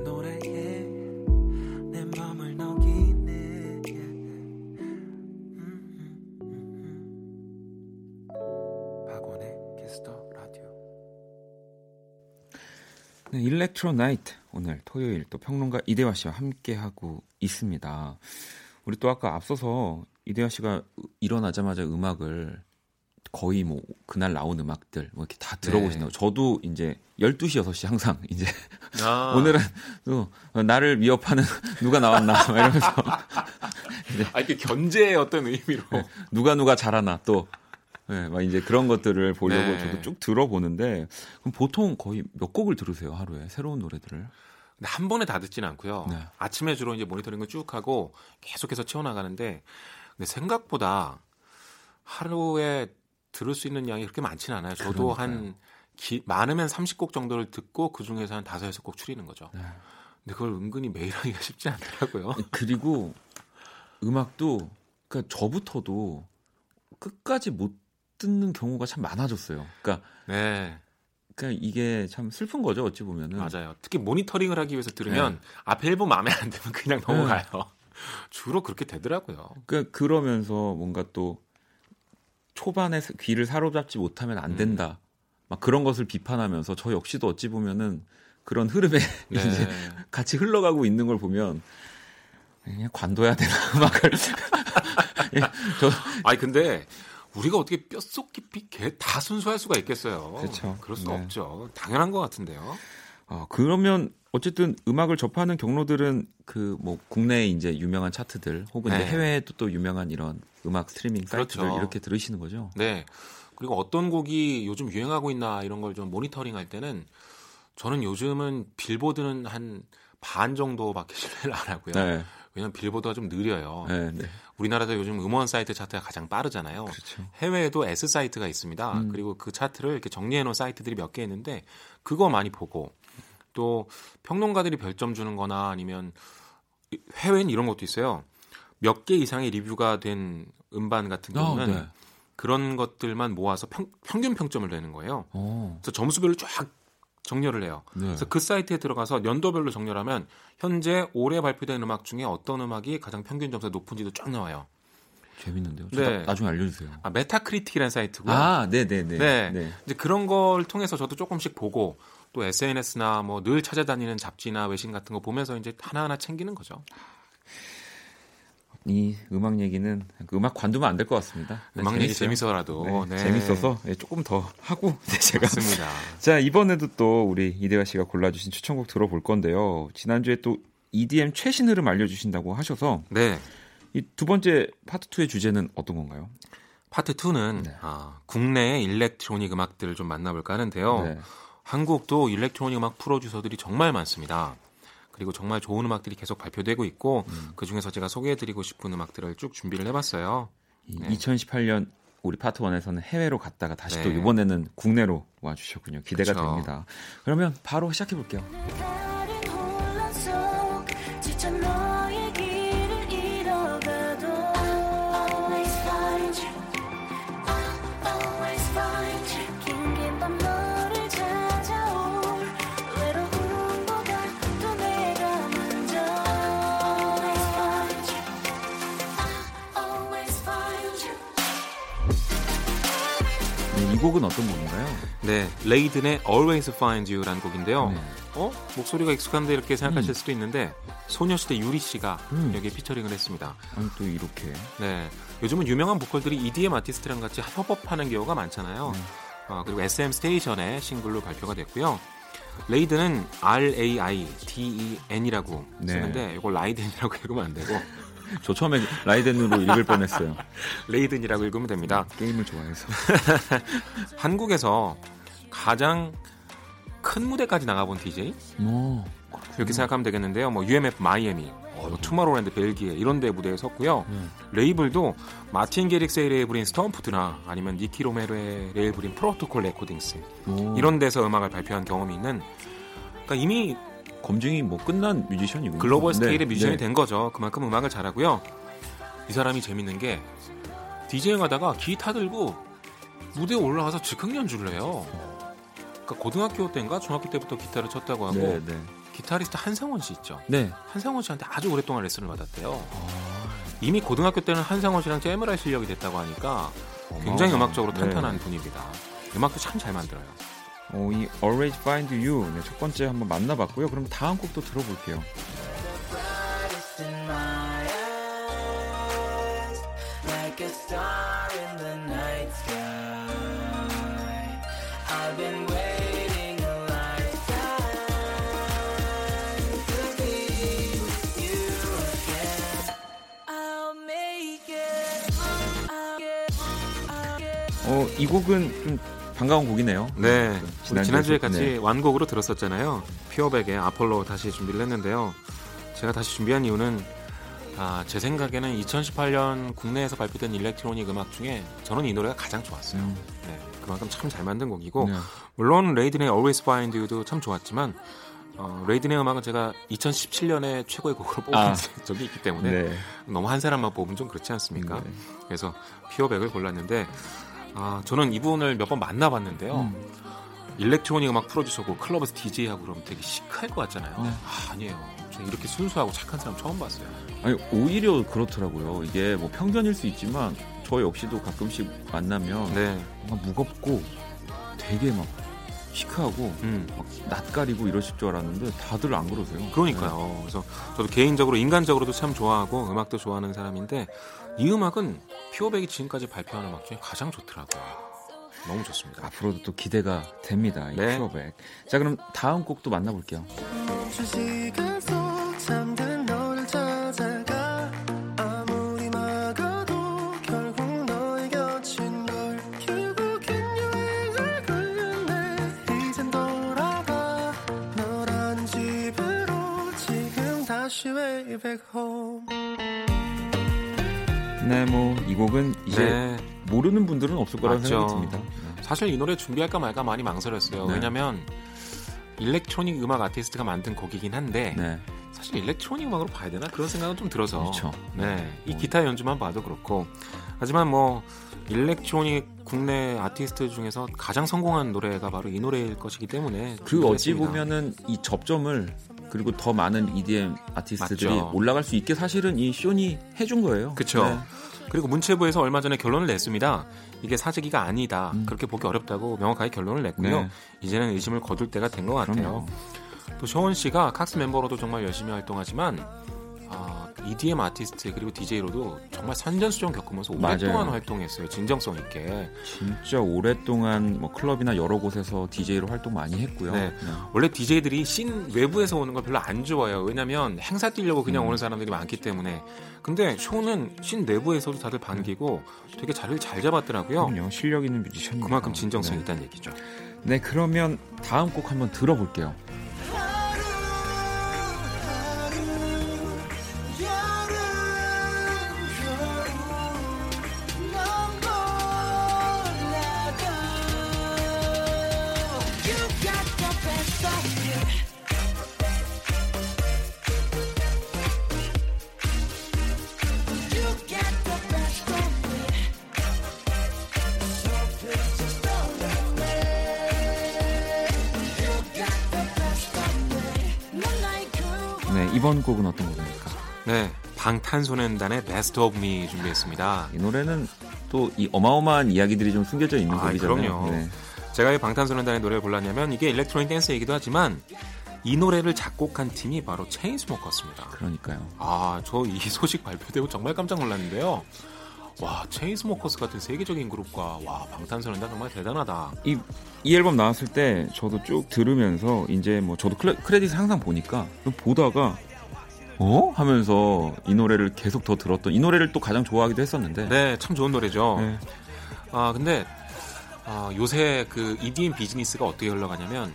네, 일렉트로 나이트 오늘 토요일 또 평론가 이대화 씨와 함께 하고 있습니다. 우리 또 아까 앞서서 이대화 씨가 일어나자마자 음악을 거의 뭐 그날 나온 음악들 뭐 이렇게 다 들어보신다고. 저도 이제 12시 6시 항상 이제 아, 오늘은 또 나를 위협하는 누가 나왔나 막 이러면서 아, 이렇게 견제의 어떤 의미로 네. 누가 누가 잘하나 또 네, 막 이제 그런 것들을 보려고 네. 저도 쭉 들어보는데 그럼 보통 거의 몇 곡을 들으세요 하루에 새로운 노래들을? 근데 한 번에 다 듣지는 않고요. 네. 아침에 주로 이제 모니터링을 쭉 하고 계속해서 채워나가는데 근데 생각보다 하루에 들을 수 있는 양이 그렇게 많지는 않아요. 저도 한 기- 많으면 30곡 정도를 듣고 그 중에서 한 5, 6곡 추리는 거죠. 네. 근데 그걸 은근히 매일 하기가 쉽지 않더라고요. 그리고 음악도 그러니까 저부터도 끝까지 못 듣는 경우가 참 많아졌어요. 그러니까, 네, 그러니까 이게 참 슬픈 거죠 어찌 보면은. 맞아요. 특히 모니터링을 하기 위해서 들으면 앞에 1번 마음에 안 들면 그냥 넘어가요. 주로 그렇게 되더라고요. 그러니까 그러면서 뭔가 또 초반에 귀를 사로잡지 못하면 안 된다. 막 그런 것을 비판하면서 저 역시도 어찌 보면은 그런 흐름에 네. 이제 같이 흘러가고 있는 걸 보면 그냥 관둬야 되나. 예, 저 아니 근데 우리가 어떻게 뼛속 깊이 개 다 순수할 수가 있겠어요. 그렇죠. 그럴 수 네. 없죠. 당연한 것 같은데요. 어, 그러면 어쨌든 음악을 접하는 경로들은 그 뭐 국내에 이제 유명한 차트들 혹은 네. 해외에도 또 유명한 이런 음악 스트리밍 사이트들 그렇죠. 이렇게 들으시는 거죠. 네. 그리고 어떤 곡이 요즘 유행하고 있나 이런 걸 좀 모니터링 할 때는 저는 요즘은 빌보드는 한 반 정도밖에 신뢰를 안 하고요. 네. 왜냐면 빌보드가 좀 느려요. 네, 네. 우리나라도 요즘 음원 사이트 차트가 가장 빠르잖아요. 그렇죠. 해외에도 S 사이트가 있습니다. 음. 그리고 그 차트를 이렇게 정리해 놓은 사이트들이 몇 개 있는데 그거 많이 보고 또 평론가들이 별점 주는 거나 아니면 해외엔 이런 것도 있어요. 몇 개 이상의 리뷰가 된 음반 같은 어, 경우는 네. 그런 것들만 모아서 평, 평균 평점을 내는 거예요. 어. 그래서 점수별로 쫙 정렬을 해요. 네. 그래서 그 사이트에 들어가서 연도별로 정렬하면 현재 올해 발표된 음악 중에 어떤 음악이 가장 평균 점수가 높은지도 쫙 나와요. 재밌는데요. 네. 네. 나중에 알려주세요. 아, 메타크리틱이라는 사이트고요. 아, 네네 네. 네. 이제 그런 걸 통해서 저도 조금씩 보고 또 SNS나 뭐 늘 찾아다니는 잡지나 외신 같은 거 보면서 이제 하나하나 챙기는 거죠. 이 음악 얘기는 그 음악 관두면 안 될 것 같습니다. 네, 음악 얘기 재밌어요. 재밌어라도 네, 네. 재밌어서 예, 조금 더 하고 네, 제가 맞습니다. 자 이번에도 또 우리 이대화 씨가 골라주신 추천곡 들어볼 건데요. 지난주에 또 EDM 최신 흐름 알려주신다고 하셔서 네. 이 두 번째 파트 2의 주제는 어떤 건가요? 파트 2는 네. 아, 국내의 일렉트로닉 음악들을 좀 만나볼까 하는데요. 네. 한국도 일렉트로닉 음악 프로듀서들이 정말 많습니다. 그리고 정말 좋은 음악들이 계속 발표되고 있고 음. 그 중에서 제가 소개해드리고 싶은 음악들을 쭉 준비를 해봤어요. 이 네. 2018년 우리 파트 1에서는 해외로 갔다가 다시 네. 또 이번에는 국내로 와주셨군요. 기대가 그쵸. 됩니다. 그러면 바로 시작해 볼게요. 곡은 어떤 곡인가요? 네, 레이든의 Always Find You라는 곡인데요. 네. 어? 목소리가 익숙한데 이렇게 생각하실 수도 있는데 소녀시대 유리 씨가 음. 여기에 피처링을 했습니다. 아니 또 이렇게 네, 요즘은 유명한 보컬들이 EDM 아티스트랑 같이 협업하는 경우가 많잖아요. 네. 어, 그리고 SM Station의 싱글로 발표가 됐고요. 레이든은 R A I D E N이라고 네. 쓰는데 이걸 라이든이라고 읽으면 안 되고 저 처음에 라이덴으로 읽을 뻔했어요. 레이든이라고 읽으면 됩니다. 게임을 좋아해서. 한국에서 가장 큰 무대까지 나가본 DJ 뭐 이렇게 생각하면 되겠는데요. 뭐 UMF 마이애미, 뭐 Tomorrowland 벨기에 이런 데 무대에 섰고요. 네. 레이블도 마틴 게릭스의 레이블인 스톰프트나 아니면 니키 로메로의 레이블인 Protocol Recordings 오. 이런 데서 음악을 발표한 경험이 있는 그러니까 이미 검증이 뭐 끝난 뮤지션이군요. 글로벌 네, 스케일의 뮤지션이 네. 된 거죠. 그만큼 음악을 잘하고요. 이 사람이 재밌는 게 디제잉 하다가 기타 들고 무대에 올라가서 즉흥 연주를 해요. 그러니까 고등학교 때인가 중학교 때부터 기타를 쳤다고 하고 네, 네. 기타리스트 한상원 씨 있죠. 네. 한상원 씨한테 아주 오랫동안 레슨을 받았대요. 이미 고등학교 때는 한상원 씨랑 잼을 할 실력이 됐다고 하니까 굉장히. 음악적으로 네. 탄탄한 분입니다. 음악도 참 잘 만들어요. 어, 이 Always Find You 네, 첫 번째 한번 만나봤고요. 그럼 다음 곡도 들어볼게요. 어, 이 곡은 좀 반가운 곡이네요. 네, 우리 지난주에 지난주에 좀- 같이 네. 완곡으로 들었었잖아요. 퓨어백의 아폴로 다시 준비를 했는데요. 제가 다시 준비한 이유는 아, 제 생각에는 2018년 국내에서 발표된 일렉트로닉 음악 중에 저는 이 노래가 가장 좋았어요. 음. 네, 그만큼 참 잘 만든 곡이고 네. 물론 레이든의 Always Find You도 참 좋았지만 어, 레이든의 음악은 제가 2017년에 최고의 곡으로 뽑은 아. 적이 있기 때문에 네. 너무 한 사람만 뽑으면 좀 그렇지 않습니까? 네. 그래서 피어백을 골랐는데 아, 저는 이분을 몇 번 만나봤는데요. 음. 일렉트로닉 음악 프로듀서고 클럽에서 DJ하고 그러면 되게 시크할 것 같잖아요. 네. 아, 아니에요. 저 이렇게 순수하고 착한 사람 처음 봤어요. 아니 오히려 그렇더라고요. 이게 뭐 편견일 수 있지만 저 역시도 가끔씩 만나면 네. 뭔가 무겁고 되게 막 시크하고 음. 막 낯가리고 이러실 줄 알았는데 다들 안 그러세요. 그러니까요. 그래서 저도 개인적으로 인간적으로도 참 좋아하고 음악도 좋아하는 사람인데 이 음악은 피어백이 지금까지 발표한 음악 중에 가장 좋더라고요. 너무 좋습니다. 앞으로도 또 기대가 됩니다. 이 네. 퓨어백. 자 그럼 다음 곡도 만나볼게요. back home 네, 뭐 이 곡은 이제 네. 모르는 분들은 없을 거라는 맞죠. 생각이 듭니다. 사실 이 노래 준비할까 말까 많이 망설였어요. 네. 왜냐면 일렉트로닉 음악 아티스트가 만든 곡이긴 한데 네. 사실 일렉트로닉 음악으로 봐야 되나 그런 생각은 좀 들어서 그렇죠. 네, 이 기타 연주만 봐도 그렇고 하지만 뭐 일렉트로닉 국내 아티스트 중에서 가장 성공한 노래가 바로 이 노래일 것이기 때문에 그 어찌. 보면은 이 접점을 그리고 더 많은 EDM 아티스트들이 맞죠. 올라갈 수 있게 사실은 이 쇼니 해준 거예요. 그쵸. 네. 그리고 문체부에서 얼마 전에 결론을 냈습니다. 이게 사재기가 아니다. 음. 그렇게 보기 어렵다고 명확하게 결론을 냈고요. 네. 이제는 의심을 거둘 때가 된 것 같아요. 그럼요. 또 쇼원 씨가 칵스 멤버로도 정말 열심히 활동하지만 아, EDM 아티스트 그리고 DJ로도 정말 산전수전 겪으면서 오랫동안 맞아요. 활동했어요. 진정성 있게. 진짜 오랫동안 뭐 클럽이나 여러 곳에서 DJ로 활동 많이 했고요. 네. 원래 DJ들이 씬 외부에서 오는 걸 별로 안 좋아해요. 왜냐면 행사 뛰려고 그냥 음. 오는 사람들이 많기 때문에. 근데 쇼는 씬 내부에서도 다들 반기고 되게 자리를 잘 잡았더라고요. 그럼요. 실력 있는 뮤지션입니다. 그만큼 진정성이 네. 있다는 얘기죠. 네, 그러면 다음 곡 한번 들어볼게요. 곡은 어떤 곡입니까? 네, 방탄소년단의 Best of Me 준비했습니다. 이 노래는 또 이 어마어마한 이야기들이 좀 숨겨져 있는 아, 곡이잖아요. 그럼요. 네. 제가 이 방탄소년단의 노래를 골랐냐면 이게 일렉트로닉 댄스이기도 하지만 이 노래를 작곡한 팀이 바로 체인스모커스입니다. 그러니까요. 아, 저 이 소식 발표되고 정말 깜짝 놀랐는데요. 와, 체인스모커스 같은 세계적인 그룹과 와, 방탄소년단 정말 대단하다. 이, 이 앨범 나왔을 때 저도 쭉 들으면서 이제 뭐 저도 크레, 크레딧을 항상 보니까 보다가 어? 하면서 이 노래를 계속 더 들었던 이 노래를 또 가장 좋아하기도 했었는데 네, 참 좋은 노래죠. 네. 아, 근데 아, 요새 그 EDM 비즈니스가 어떻게 흘러가냐면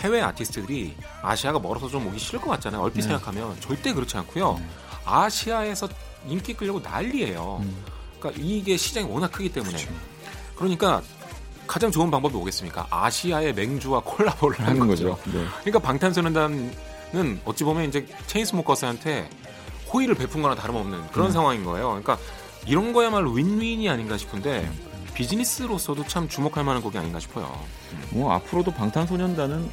해외 아티스트들이 아시아가 멀어서 좀 오기 싫을 것 같잖아요. 얼핏 네. 생각하면 절대 그렇지 않고요. 아시아에서 인기 끌려고 난리예요. 음. 그러니까 이게 시장이 워낙 크기 때문에. 그러니까 가장 좋은 방법이 뭐겠습니까? 아시아의 맹주와 콜라보를 하는. 거죠. 네. 그러니까 방탄소년단 은 어찌 보면 이제 체인스모커스한테 호의를 베푼 거나 다름없는 그런 음. 상황인 거예요. 그러니까 이런 거야말로 윈윈이 아닌가 싶은데 비즈니스로서도 참 주목할 만한 곡이 아닌가 싶어요. 뭐 앞으로도 방탄소년단은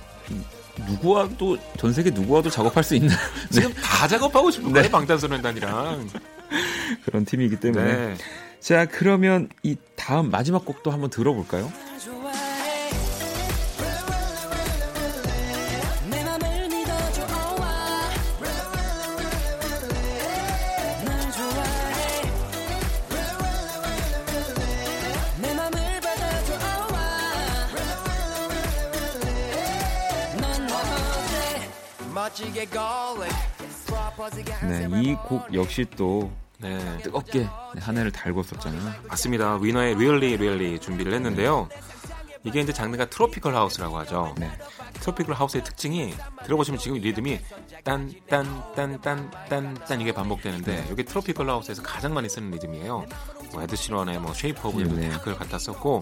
누구와도 전 세계 누구와도 작업할 수 있는 지금 다 작업하고 싶은 네. 거예요, 방탄소년단이랑. 그런 팀이기 때문에 네. 자 그러면 이 다음 마지막 곡도 한번 들어볼까요? 네, 이 곡 역시 또 네. 뜨겁게 네, 한 해를 달궜었잖아요. 맞습니다. 위너의 Really Really 준비를 했는데요. 이게 이제 장르가 tropical house라고 하죠. 네. tropical house의 특징이 들어보시면 지금 리듬이 딴 딴 딴 딴 딴딴 이게 반복되는데 이게 tropical house에서 가장 많이 쓰는 리듬이에요. 뭐 에드 시런의 뭐 Shape of You도 네. 다 그걸 갖다 썼고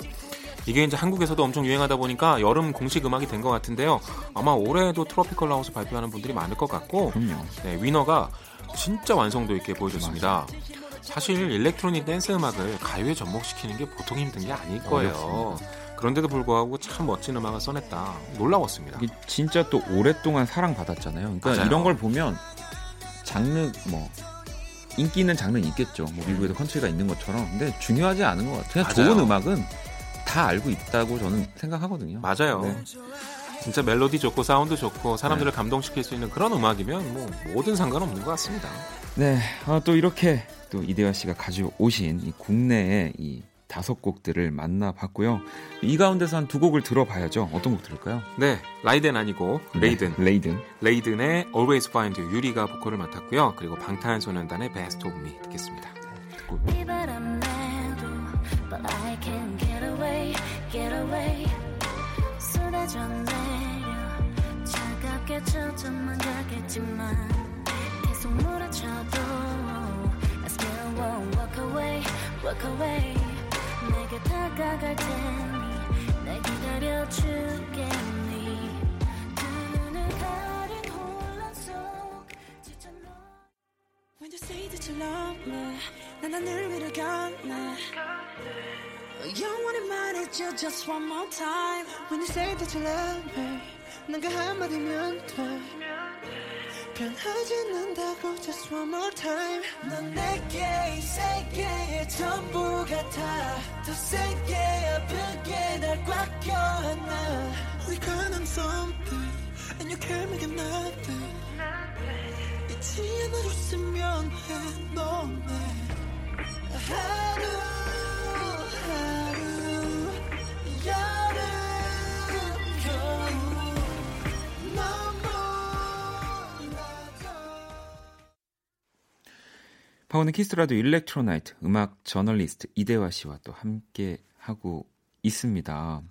이게 이제 한국에서도 엄청 유행하다 보니까 여름 공식 음악이 된 것 같은데요. 아마 올해도 tropical house 발표하는 분들이 많을 것 같고. 네, 위너가 진짜 완성도 있게 보여줬습니다. 사실 일렉트로닉 댄스 음악을 가요에 접목시키는 게 보통 힘든 게 아닐 거예요. 그런데도 불구하고 참 멋진 음악을 써냈다. 놀라웠습니다. 진짜 또 오랫동안 사랑받았잖아요. 그러니까 맞아요. 이런 걸 보면 장르 뭐 인기 있는 장르는 있겠죠. 뭐 미국에도 컨트리가 있는 것처럼. 근데 중요하지 않은 것 같아요. 그냥 맞아요. 좋은 음악은 다 알고 있다고 저는 생각하거든요. 맞아요. 네. 진짜 멜로디 좋고 사운드 좋고 사람들을 감동시킬 수 있는 그런 음악이면 뭐 뭐든 상관없는 것 같습니다. 네, 아, 또 이렇게 또 이대화 씨가 가져오신 이 국내의 이 다섯 곡들을 만나봤고요. 이 가운데서 한 두 곡을 들어봐야죠. 어떤 곡 들을까요? 네, 라이덴 아니고 레이든. 네, 레이든. 레이든의 Always Find You 유리가 보컬을 맡았고요. 그리고 방탄소년단의 Best of Me 듣겠습니다. 비바 쏟아져 내려. 차갑게 초점만 가겠지만 계속 몰아쳐도 I still won't walk away, walk away. 내게 다가갈 테니 날 기다려주겠니? 두 눈을 가린 혼란 속 you love me 난 하늘 위를 걷네 영원히 말해줘 just one more time When you say that you love me 난그 한마디면 돼 변하지 않는다고 just one more time 넌 내게 이 세계의 전부 같아 더 세게 아프게 날 꽉 껴안아 We couldn't something and you can't make it nothing 잊지 않아 줬으면 해 너네 하루 파워는 키스라도 일렉트로나이트 음악 저널리스트 이대화 씨와 또 함께 하고 있습니다.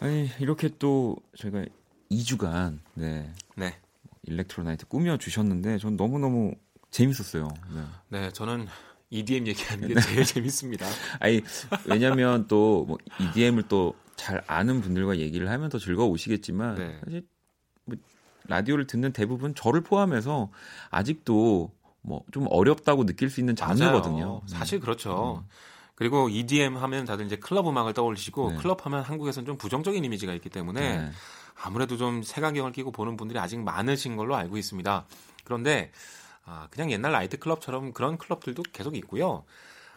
아니 이렇게 또 저희가 2주간 네 네. 일렉트로나이트 꾸며 주셨는데 전 너무 너무 재밌었어요. 네. 네, 저는 EDM 얘기하는 게 제일 재밌습니다. 아니 왜냐하면 또 뭐 EDM을 또 잘 아는 분들과 얘기를 하면 더 즐거우시겠지만 네. 사실 뭐 라디오를 듣는 대부분 저를 포함해서 아직도 뭐 좀 어렵다고 느낄 수 있는 장르거든요. 네. 사실 그렇죠. 그리고 EDM 하면 다들 이제 클럽 음악을 떠올리시고 네. 클럽 하면 한국에서는 좀 부정적인 이미지가 있기 때문에 네. 아무래도 좀 색안경을 끼고 보는 분들이 아직 많으신 걸로 알고 있습니다. 그런데 아, 그냥 옛날 나이트 클럽처럼 그런 클럽들도 계속 있고요.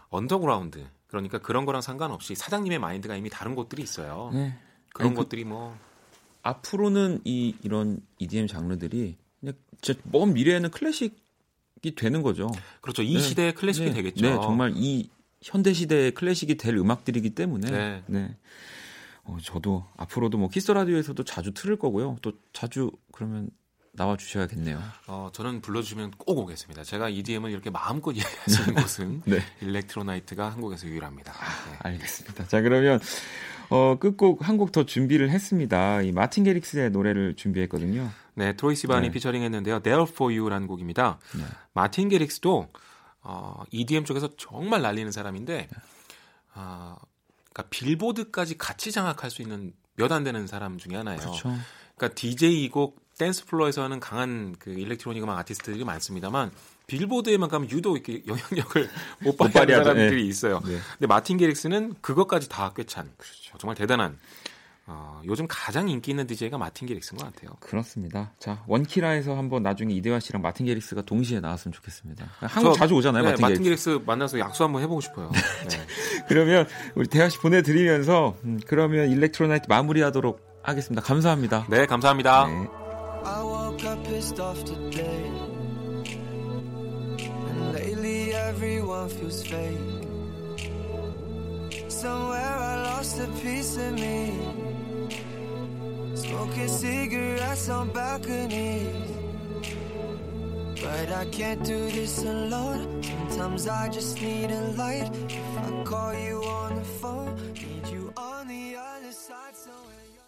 언더그라운드 그러니까 그런 거랑 상관없이 사장님의 마인드가 이미 다른 곳들이 있어요. 네. 그런 아니, 그- 것들이 뭐 앞으로는 이 이런 EDM 장르들이 그냥 진짜 먼 미래에는 클래식이 되는 거죠. 그렇죠. 이 네. 시대의 클래식이 네. 되겠죠. 네, 정말 이 현대 시대의 클래식이 될 음악들이기 때문에 네. 어, 저도 앞으로도 뭐 키스 라디오에서도 자주 틀을 거고요. 또 자주 그러면 나와 주셔야겠네요. 어, 저는 불러주시면 꼭 오겠습니다. 제가 EDM을 이렇게 마음껏 이야기할 수 있는 곳은 네. 일렉트로나이트가 한국에서 유일합니다. 네. 알겠습니다. 자, 그러면 어, 끝곡 한 곡 더 준비를 했습니다. 이 마틴 게릭스의 노래를 준비했거든요. 네, 트로이 시반이 네. 피처링했는데요. There for You라는 곡입니다. 네. 마틴 게릭스도 어, EDM 쪽에서 정말 날리는 사람인데, 아, 그러니까 빌보드까지 같이 장악할 수 있는 몇 안 되는 사람 중에 하나예요. 그렇죠. 그러니까 DJ이고 dance floor에서는 강한 그 일렉트로닉 음악 아티스트들이 많습니다만 빌보드에만 가면 유독 이렇게 영향력을 못 발휘하는. 사람들이 네. 있어요. 네. 근데 마틴 게릭스는 그것까지 다 꿰찬 어, 정말 대단한 어, 요즘 가장 인기 있는 DJ가 마틴 게릭스인 것 같아요. 그렇습니다. 자, 원키라에서 한번 나중에 이대화 씨랑 마틴 게릭스가 동시에 나왔으면 좋겠습니다. 한국 저- 자주 오잖아요, 네, 마틴, 마틴 게릭스. 게릭스 만나서 약속 한번 해보고 싶어요. 네. 그러면 우리 대화 씨 보내드리면서 음, 그러면 일렉트로나이트 마무리하도록 하겠습니다. 감사합니다. 네, 감사합니다. 네. I woke up pissed off today. And lately everyone feels fake. Somewhere I lost a piece of me. Smoking cigarettes on balconies. But I can't do this alone. Sometimes I just need a light. If I call you on the phone, need you on the other side. So when you're...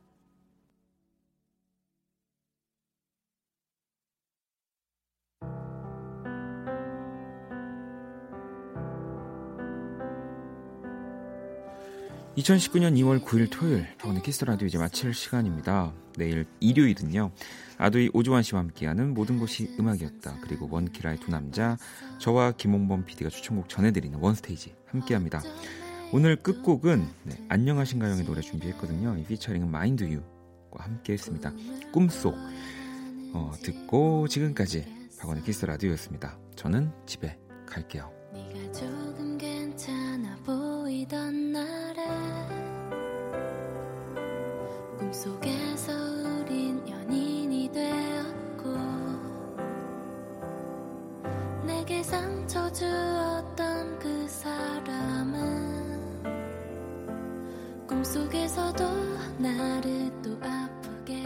2019년 2월 9일 토요일 박원의 키스 라디오 이제 마칠 시간입니다. 내일 일요일은요. 아도이 오주환 씨와 함께하는 모든 것이 음악이었다. 그리고 원키라의 두 남자 저와 김홍범 PD가 추천곡 전해드리는 원스테이지 함께합니다. 오늘 끝곡은 네, 안녕하신가영의 노래 준비했거든요. 이 피처링은 마인드유와 함께했습니다. 꿈속 어, 듣고 지금까지 박원의 키스 라디오였습니다. 저는 집에 갈게요. 꿈속에서 우린 연인이 되었고 내게 상처 주었던 그 사람은 꿈속에서도 나를 또 아프게